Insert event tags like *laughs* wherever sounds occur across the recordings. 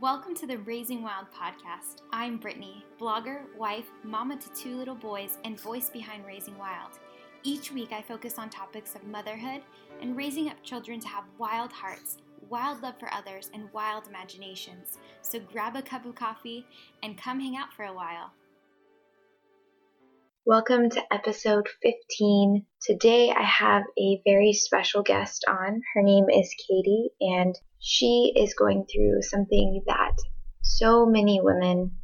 Welcome to the Raising Wild podcast. I'm Brittany, blogger, wife, mama to two little boys, and voice behind Raising Wild. Each week, I focus on topics of motherhood and raising up children to have wild hearts, wild love for others, and wild imaginations. So grab a cup of coffee and come hang out for a while. Welcome to episode 15. Today I have a very special guest on. Her name is Katy, and she is going through something that so many women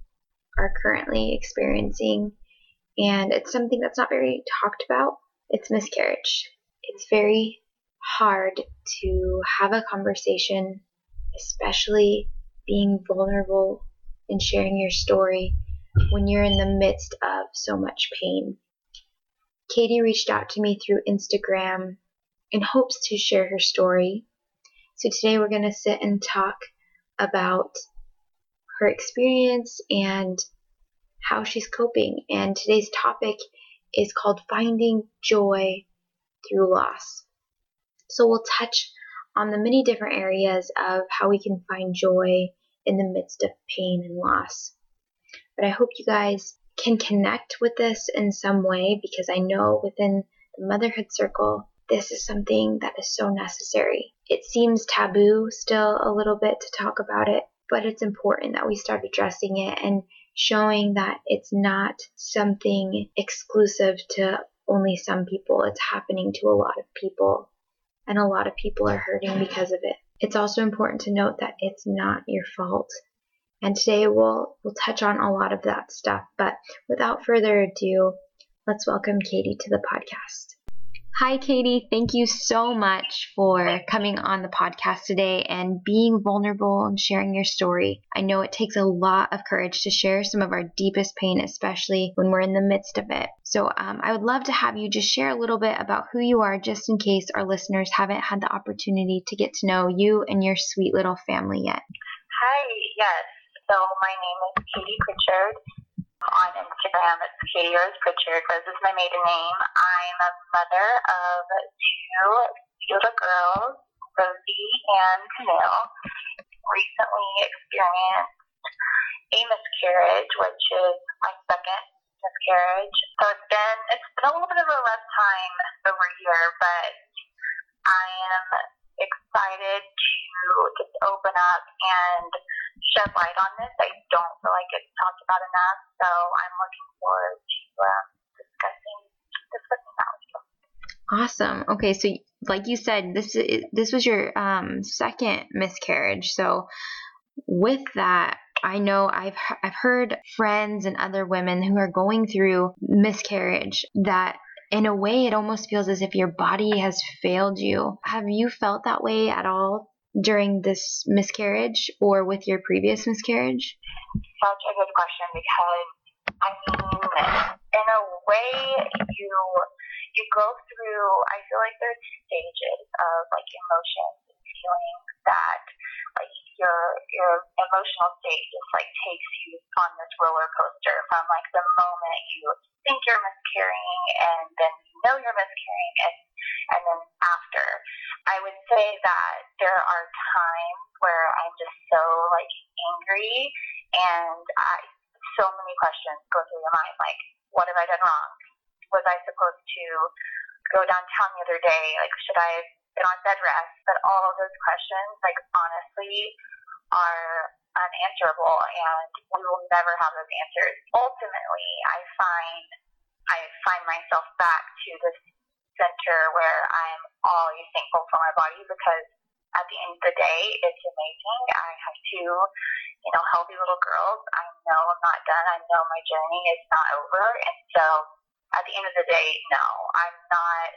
are currently experiencing, and it's something that's not very talked about. It's miscarriage. It's very hard to have a conversation, especially being vulnerable and sharing your story when you're in the midst of so much pain. Katy reached out to me through Instagram in hopes to share her story so today we're going to sit and talk about her experience and how she's coping. And today's topic is called Finding Joy Through Loss. So we'll touch on the many different areas of how we can find joy in the midst of pain and loss. But I hope you guys can connect with this in some way because I know within the motherhood circle, this is something that is so necessary. It seems taboo still a little bit to talk about it, but it's important that we start addressing it and showing that it's not something exclusive to only some people. It's happening to a lot of people, and a lot of people are hurting because of it. It's also important to note that it's not your fault. And today we'll we'll touch on a lot of that stuff, but without further ado, let's welcome Katy to the podcast. Hi, Katy. Thank you so much for coming on the podcast today and being vulnerable and sharing your story. I know it takes a lot of courage to share some of our deepest pain, especially when we're in the midst of it. So, um, I would love to have you just share a little bit about who you are, just in case our listeners haven't had the opportunity to get to know you and your sweet little family yet. Hi, yes. So, my name is Katy Prichard on Instagram. It's Katy Rose Prichard. Rose is my maiden name. I'm a mother of two little girls, Rosie and Camille. Recently experienced a miscarriage, which is my second miscarriage. So it's been it's been a little bit of a rough time over here, but I am excited to just open up and shed light on this. I don't feel like it's talked about enough, so I'm looking forward to uh, discussing discussing that with you. Awesome. Okay, so like you said, this is, this was your um, second miscarriage. So with that, I know I've I've heard friends and other women who are going through miscarriage that in a way it almost feels as if your body has failed you. Have you felt that way at all during this miscarriage or with your previous miscarriage? Such a good question because I mean, in a way, you you go through. I feel like there's stages of like emotions and feelings that like your your emotional state just like takes you on this roller coaster from like the moment you think you're miscarrying and then you know you're miscarrying and and then after. I would say that there are times where I'm just so like angry and I so many questions go through your mind like what have I done wrong? Was I supposed to go downtown the other day? Like should I have been on bed rest? But all of those questions like honestly are unanswerable and we will never have those answers. Ultimately I find I find myself back to this center where I'm always thankful for my body because at the end of the day, it's amazing. I have two, you know, healthy little girls. I know I'm not done. I know my journey is not over. And so at the end of the day, no, I'm not,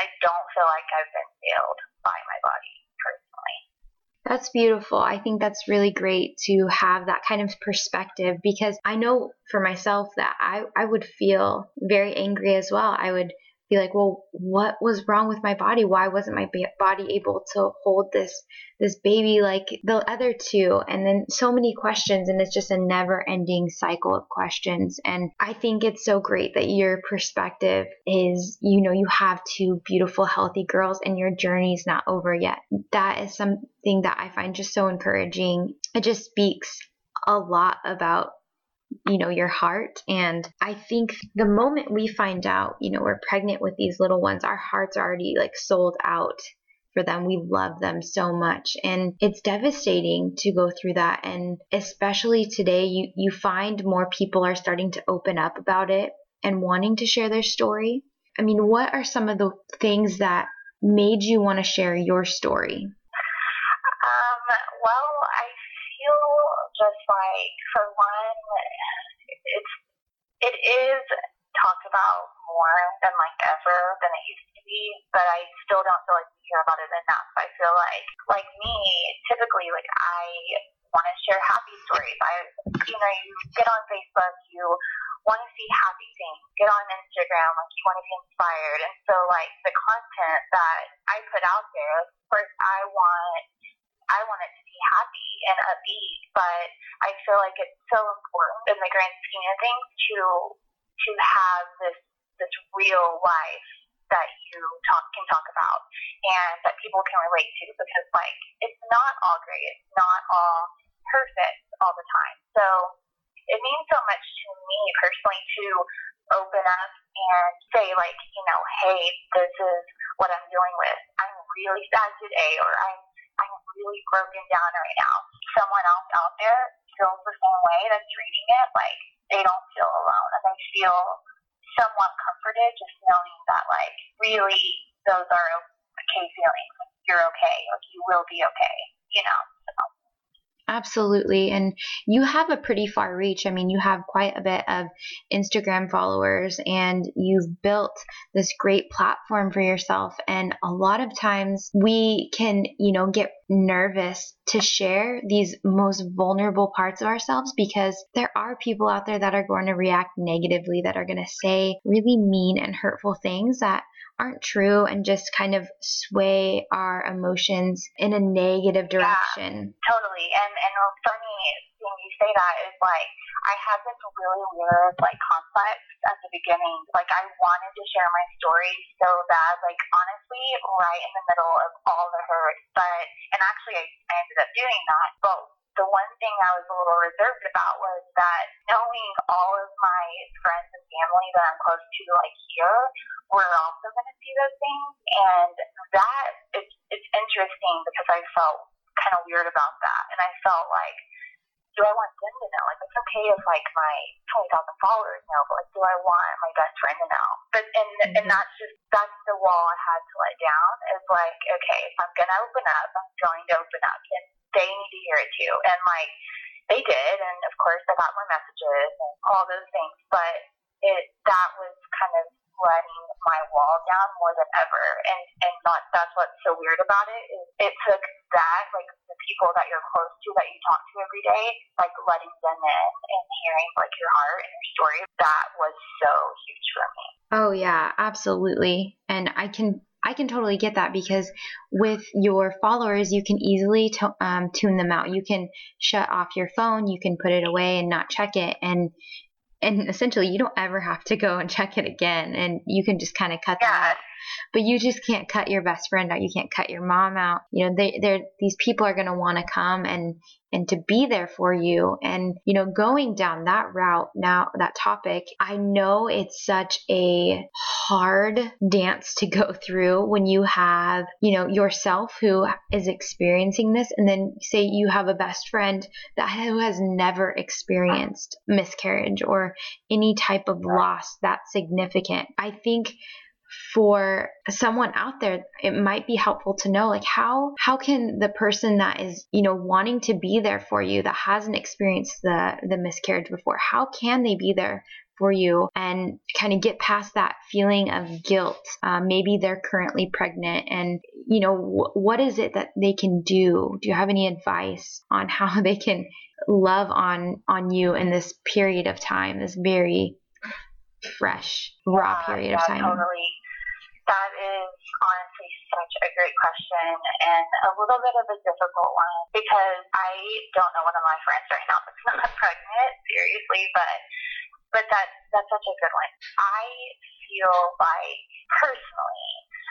I don't feel like I've been failed by my body. That's beautiful. I think that's really great to have that kind of perspective because I know for myself that I, I would feel very angry as well. I would be like, well, what was wrong with my body? Why wasn't my body able to hold this this baby like the other two? And then so many questions, and it's just a never ending cycle of questions. And I think it's so great that your perspective is, you know, you have two beautiful, healthy girls, and your journey's not over yet. That is something that I find just so encouraging. It just speaks a lot about you know your heart. And i think the moment we find out you know we're pregnant with these little ones our hearts are already like sold out for them. We love them so much. And it's devastating to go through that. And especially today you you find more people are starting to open up about it and wanting to share their story. I mean what are some of the things that made you want to share your story um, well i feel just like for one it's it is talked about more than like ever than it used to be, but I still don't feel like we hear about it enough. I feel like like me, typically like I want to share happy stories. I you know, you get on Facebook, you want to see happy things. Get on Instagram, like you want to be inspired. And so like the content that I put out there, of course I want I want it to be happy and upbeat, but I feel like it's so important in the grand scheme of things to to have this this real life that you talk can talk about and that people can relate to because like it's not all great, it's not all perfect all the time. So it means so much to me personally to open up and say like, you know, hey, this is what I'm dealing with. I'm really sad today or I'm I'm really broken down right now. Someone else out there feels the same way that's reading it, like they don't feel alone and they feel somewhat comforted just knowing that like really those are okay feelings. You're okay, like you will be okay, you know. So. Absolutely. And you have a pretty far reach. I mean, you have quite a bit of Instagram followers and you've built this great platform for yourself. And a lot of times we can, you know, get nervous to share these most vulnerable parts of ourselves because there are people out there that are going to react negatively, that are going to say really mean and hurtful things that aren't true and just kind of sway our emotions in a negative direction. Yeah, totally. And and funny when you say that is like I had this really weird like complex at the beginning. Like I wanted to share my story so bad, like honestly, right in the middle of all the hurt. But and actually I, I ended up doing that. But the one thing I was a little reserved about was that knowing all of my friends and family that I'm close to, like here, were also going to see those things, and that it's it's interesting because I felt kind of weird about that, and I felt like, do I want them to know? Like it's okay if like my twenty thousand followers know, but like, do I want my best friend to know? But and mm-hmm. and that's just that's the wall I had to let down. Is like, okay, if I'm gonna open up, I'm going to open up, and they need to hear it too. And like they did, and of course I got more messages and all those things. But it that was kind of letting my wall down more than ever. And and that's what's so weird about it is it took that like the people that you're close to that you talk to every day, like letting them in and hearing like your heart and your story. That was so huge for me. Oh yeah, absolutely. And I can I can totally get that because with your followers, you can easily to, um, tune them out. You can shut off your phone, you can put it away and not check it, and and essentially you don't ever have to go and check it again, and you can just kind of cut yeah. that out. But you just can't cut your best friend out. You can't cut your mom out. You know, they, they're these people are going to want to come and and to be there for you. And, you know, going down that route now, that topic, I know it's such a hard dance to go *laughs* through when you have, you know, yourself who is experiencing this, and then say you have a best friend that who has never experienced miscarriage or any type of loss that's significant. I think for someone out there it might be helpful to know like how how can the person that is you know wanting to be there for you that hasn't experienced the the miscarriage before how can they be there for you and kind of get past that feeling of guilt um, maybe they're currently pregnant and you know wh- what is it that they can do? Do you have any advice on *laughs* how they can love on on you in this period of time this very fresh raw period yeah, of time? totally That is honestly such a great question and a little bit of a difficult one because I don't know one of my friends right now that's not pregnant, seriously, but but that that's such a good one. I feel like personally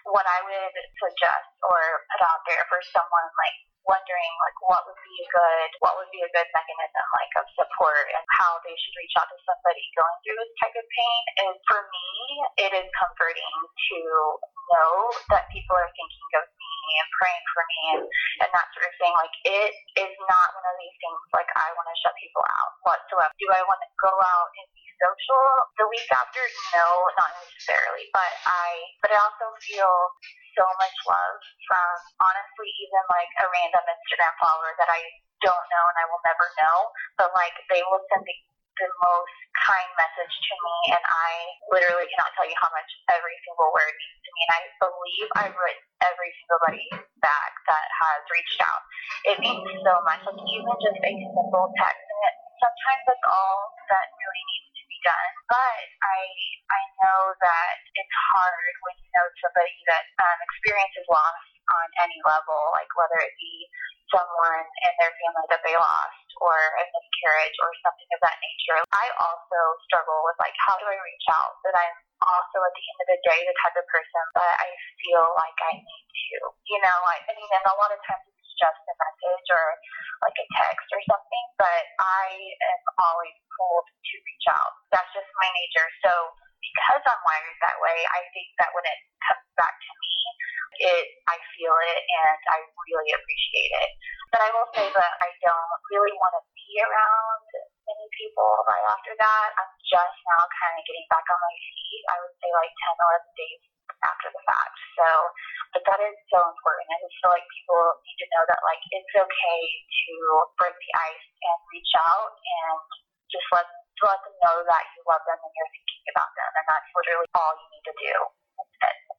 what I would suggest or put out there for someone like wondering like what would be a good what would be a good mechanism like of support and how they should reach out to somebody going through this type of pain is for me it is comforting to know that people are thinking of me and praying for me and, and that sort of thing. Like it is not one of these things like I want to shut people out whatsoever. Do I want to go out and be social the week after? No, not necessarily. But I but I also feel so much love from honestly even like a random Instagram follower that I don't know and I will never know. But like they will send the the most kind message to me, and I literally cannot tell you how much every single word means to me. And I believe I've written every single buddy back that has reached out. It means so much. Like even just a simple text, and it, sometimes that's all that really needs. But I I know that it's hard when you know somebody that um, experiences loss on any level, like whether it be someone in their family that they lost or a miscarriage or something of that nature. I also struggle with like how do I reach out that I'm also at the end of the day the type of person that I feel like I need to. You know, like I mean and a lot of times just a message or like a text or something, but I am always pulled to reach out. That's just my nature. So because I'm wired that way, I think that when it comes back to me, it I feel it and I really appreciate it. But I will say that I don't really want to be around many people right after that. I'm just now kind of getting back on my feet. I would say like 10, 11 days after the fact. So, but that is so important. I just feel like people need to know that like it's okay to break the ice and reach out and just let let them know that you love them and you're thinking about them, and that's literally all you need to do.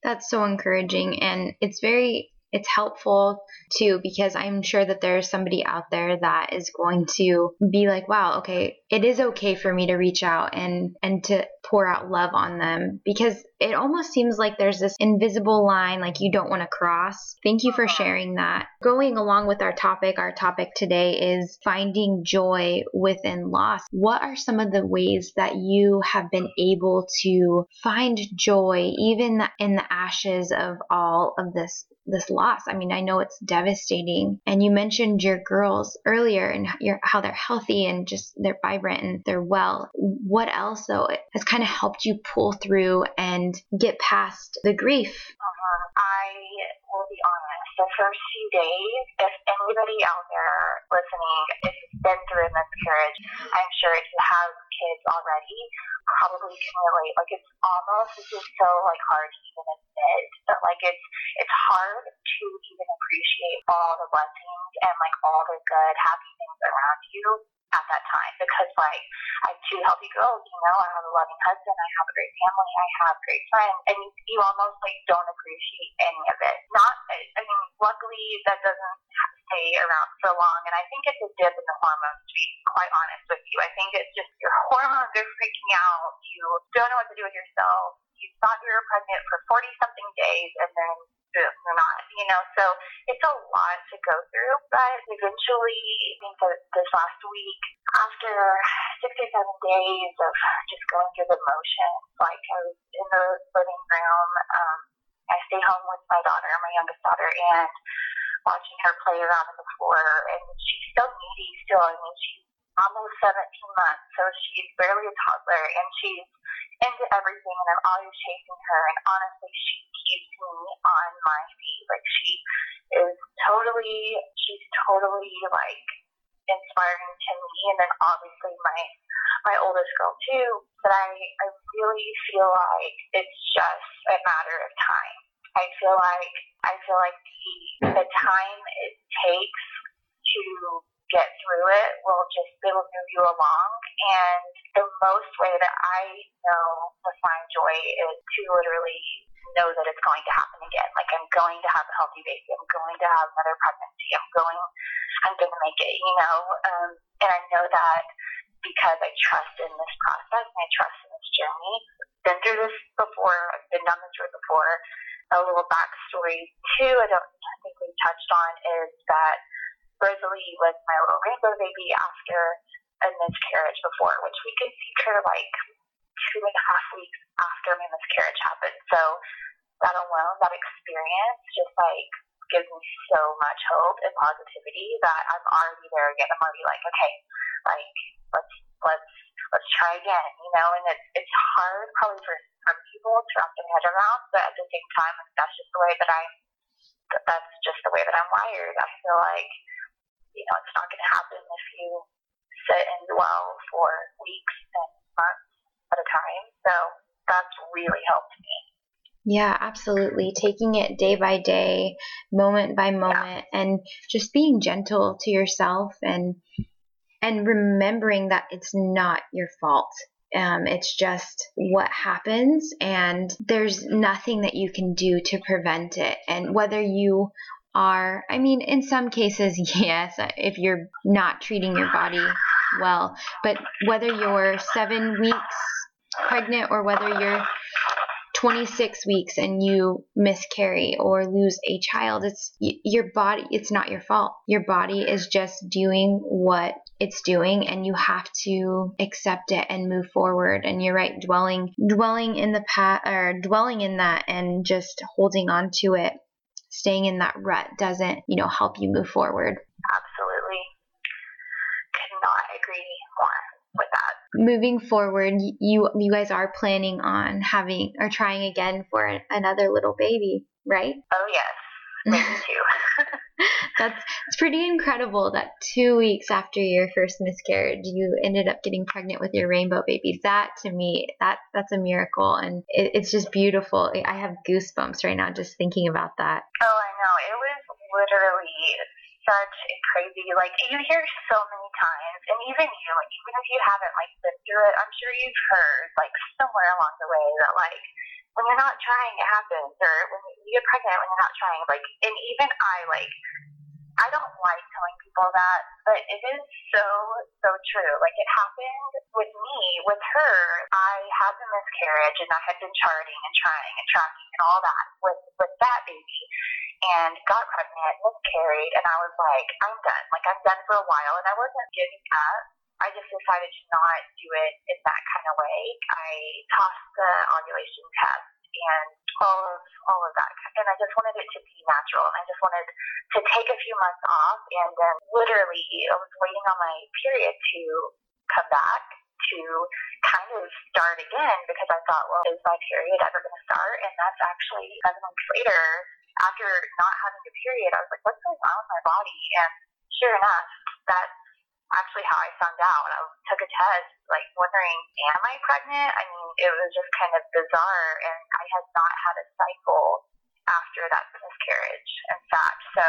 That's so encouraging, and it's very it's helpful too because I'm sure that there's somebody out there that is going to be like, wow, okay, it is okay for me to reach out and and to pour out love on them because it almost seems like there's this invisible line like you don't want to cross. Thank you for uh-huh. sharing that. Going along with our topic, our topic today is finding joy within loss. What are some of the ways that you have been able to find joy even in the ashes of all of this this loss. I mean, I know it's devastating. And you mentioned your girls earlier and your, how they're healthy and just they're vibrant and they're well. What else though has kind of helped you pull through and get past the grief? Uh-huh. I will be honest. The first few days, if anybody out there listening has been through a miscarriage, I'm sure if you have kids already, probably can relate. Like it's almost it's just so like hard to even admit that like it's it's hard to even appreciate all the blessings and like all the good happy things around you at that time because like I have two healthy girls, you know, I have a loving husband, I have a great family, I have great friends, and you, almost like don't appreciate any of it. Not, I mean, luckily that doesn't stay around so long, and I think it's a dip in the hormones. To be quite honest with you, I think it's just your hormones are freaking out. You don't know what to do with yourself. You thought you were pregnant for forty something days, and then or not, you know. So it's a lot to go through, but eventually, I think that this last week, after six or seven days of just going through the motions, like I was in the living room, um, I stay home with my daughter, my youngest daughter, and watching her play around on the floor, and she's so needy still. I mean, she's almost 17 months, so she's barely a toddler, and she's into everything, and I'm always chasing her. And honestly, she keeps me on my feet. Like she is totally, she's totally like inspiring to me, and then obviously my my oldest girl too. But I I really feel like it's just a matter of time. I feel like I feel like the the time it takes to get through it will just it will move you along and the most way that I know to find joy is to literally know that it's going to happen again. Like I'm going to have a healthy baby. I'm going to have another pregnancy. I'm going I'm gonna make it, you know. Um and I know that because I trust in this process and I trust in this journey. Been through this before. I've been down this road before. A little backstory too. I don't think we touched on is that Rosalie was my little rainbow baby after a miscarriage before, which we could see her like two and a half weeks after my miscarriage happened. So that alone, that experience, just like gives me so much hope and positivity that I'm already there again. I'm already like, okay, like let's let's let's try again, you know. And it's it's hard probably for some people to wrap their head around, but at the same time, that's just the way that I that's just the way that I'm wired. I feel like you know it's not going to happen if you sit and dwell for weeks and months at a time. So that's really helped me. Yeah, absolutely. Taking it day by day, moment by moment, yeah. and just being gentle to yourself and and remembering that it's not your fault. Um, it's just what happens, and there's nothing that you can do to prevent it. And whether you are, I mean, in some cases, *laughs* yes, if you're not treating your body well, but whether you're seven weeks pregnant or whether you're 26 weeks and you miscarry or lose a child, it's your body, it's not your fault. Your body is just doing what it's doing and you have to accept it and move forward. And you're right, dwelling dwelling in the past or dwelling in that and just holding on to it, staying in that rut doesn't, you know, help you move forward. Absolutely. Could not agree more with that. Moving forward, you you guys are planning on having or trying again for another little baby, right? Oh yes, maybe two. *laughs* *laughs* that's it's pretty incredible that two weeks after your first miscarriage, you ended up getting pregnant with your rainbow baby. That to me, that that's a miracle, and it, it's just beautiful. I have goosebumps right now just thinking about that. Oh, I know. It was literally such a crazy like you hear so many times and even you like even if you haven't like been through it i'm sure you've heard like somewhere along the way that like when you're not trying it happens or when you get pregnant when you're not trying like and even i like I don't like telling people that, but it is so, so true. Like it happened with me, with her. I had the miscarriage and I had been charting and trying and tracking and all that with, with that baby and got pregnant, miscarried, and I was like, I'm done. Like I'm done for a while and I wasn't giving up. I just decided to not do it in that kind of way. I tossed the ovulation test and all of all of that. And I just wanted it to be natural. I just wanted to take a few months off. And then literally, I was waiting on my period to come back to kind of start again because I thought, well, is my period ever going to start? And that's actually seven months later, after not having a period, I was like, what's going on with my body? And sure enough, that's actually how I found out. I took a test, like wondering, am I pregnant? I mean, it was just kind of bizarre, and I had not had a cycle after that miscarriage. In fact, so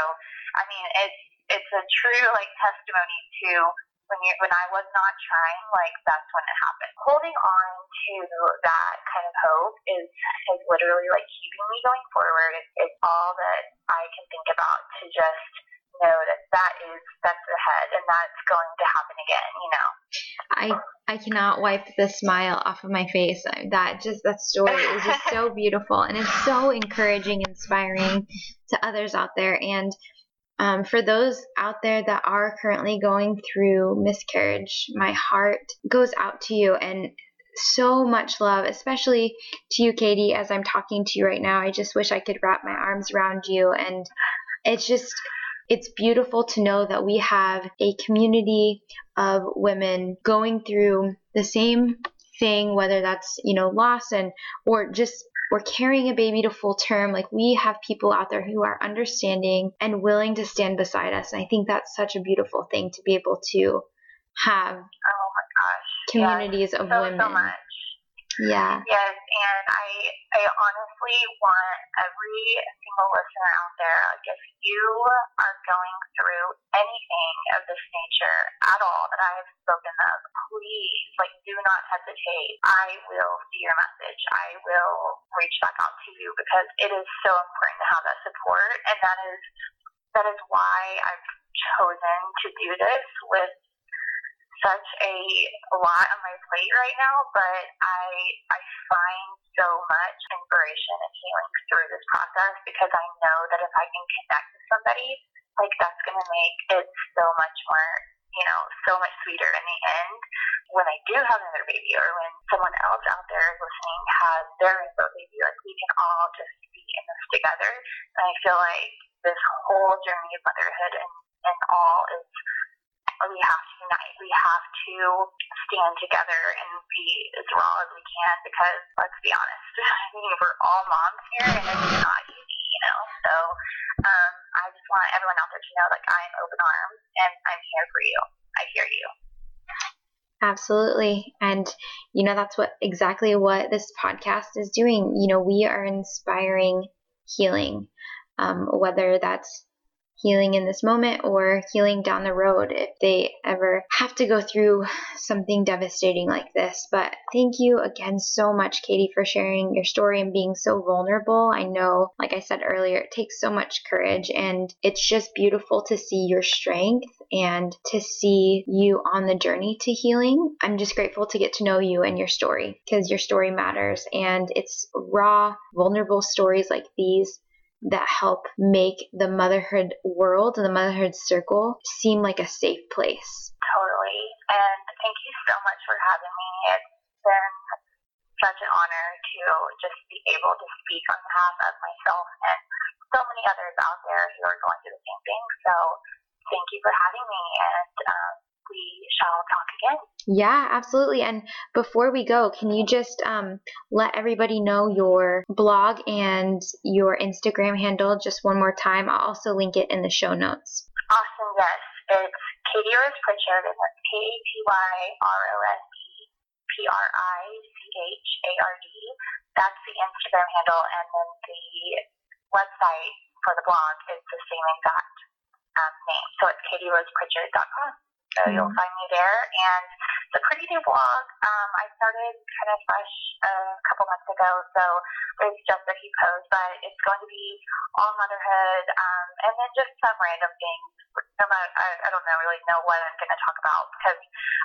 I mean, it's it's a true like testimony to when you when I was not trying, like that's when it happened. Holding on to that kind of hope is is literally like keeping me going forward. It's, it's all that I can think about to just know that that is that's ahead and that's going to happen again you know i i cannot wipe the smile off of my face that just that story is just so *laughs* beautiful and it's so encouraging inspiring to others out there and um, for those out there that are currently going through miscarriage my heart goes out to you and so much love, especially to you, Katy, as I'm talking to you right now. I just wish I could wrap my arms around you. And it's just, it's beautiful to know that we have a community of women going through the same thing, whether that's, you know, loss and, or just we're carrying a baby to full term. Like we have people out there who are understanding and willing to stand beside us. And I think that's such a beautiful thing to be able to have. Oh my gosh. Communities yes, of so, women. So. Yeah. Yes, and I I honestly want every single listener out there, like if you are going through anything of this nature at all that I have spoken of, please like do not hesitate. I will see your message. I will reach back out to you because it is so important to have that support and that is that is why I've chosen to do this with such a lot on my plate right now, but I I find so much inspiration and healing through this process because I know that if I can connect with somebody, like that's gonna make it so much more you know, so much sweeter in the end when I do have another baby or when someone else out there listening has their rainbow baby, like we can all just be in this together. And I feel like this whole journey of motherhood and, and all is we have to unite. We have to stand together and be as raw as we can because let's be honest, *laughs* I mean we're all moms here and it's not easy, you know. So um, I just want everyone out there to know like I'm open arms and I'm here for you. I hear you. Absolutely. And, you know, that's what exactly what this podcast is doing. You know, we are inspiring healing, um, whether that's healing in this moment or healing down the road if they ever have to go through something devastating like this. But thank you again so much, Katy, for sharing your story and being so vulnerable. I know, like I said earlier, it takes so much courage and it's just beautiful to see your strength and to see you on the journey to healing. I'm just grateful to get to know you and your story because your story matters and it's raw, vulnerable stories like these that help make the motherhood world and the motherhood circle seem like a safe place. Totally. And thank you so much for having me. It's been such an honor to just be able to speak on behalf of myself and so many others out there who are going through the same thing. So thank you for having me. And um, we shall talk again. Yeah, absolutely. And before we go, can you just um, let everybody know your blog and your Instagram handle just one more time? I'll also link it in the show notes. Awesome, yes. It's Katy Rose Prichard, and that's K A T Y R O S E P R I C H A R D. That's the Instagram handle, and then the website for the blog is the same exact um, name. So it's katyroseprichard.com. So you'll mm-hmm. find me there. And the Pretty New blog, um, I started kind of fresh a couple months ago, so there's just a few posts, but it's going to be all motherhood, um, and then just some random things. No matter, I, I don't know, really know what I'm going to talk about because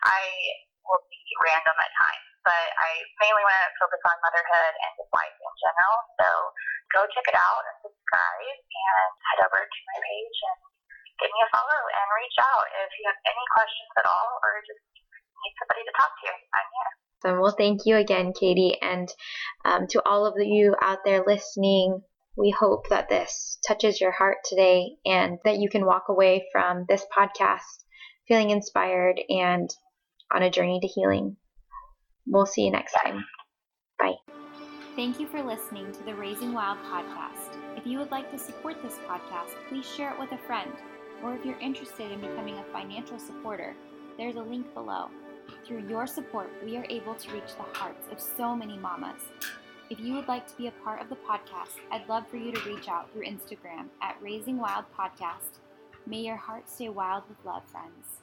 I will be random at times, but I mainly want to focus on motherhood and just life in general. So go check it out and subscribe and head over to my page and give me a follow and reach out if you have any questions at all or just need somebody to talk to. I'm here. So, well, thank you again, Katy. And um, to all of you out there listening, we hope that this touches your heart today and that you can walk away from this podcast feeling inspired and on a journey to healing. We'll see you next time. Bye. Thank you for listening to the Raising Wild podcast. If you would like to support this podcast, please share it with a friend or if you're interested in becoming a financial supporter, there's a link below. Through your support, we are able to reach the hearts of so many mamas. If you would like to be a part of the podcast, I'd love for you to reach out through Instagram at Raising Wild Podcast. May your heart stay wild with love, friends.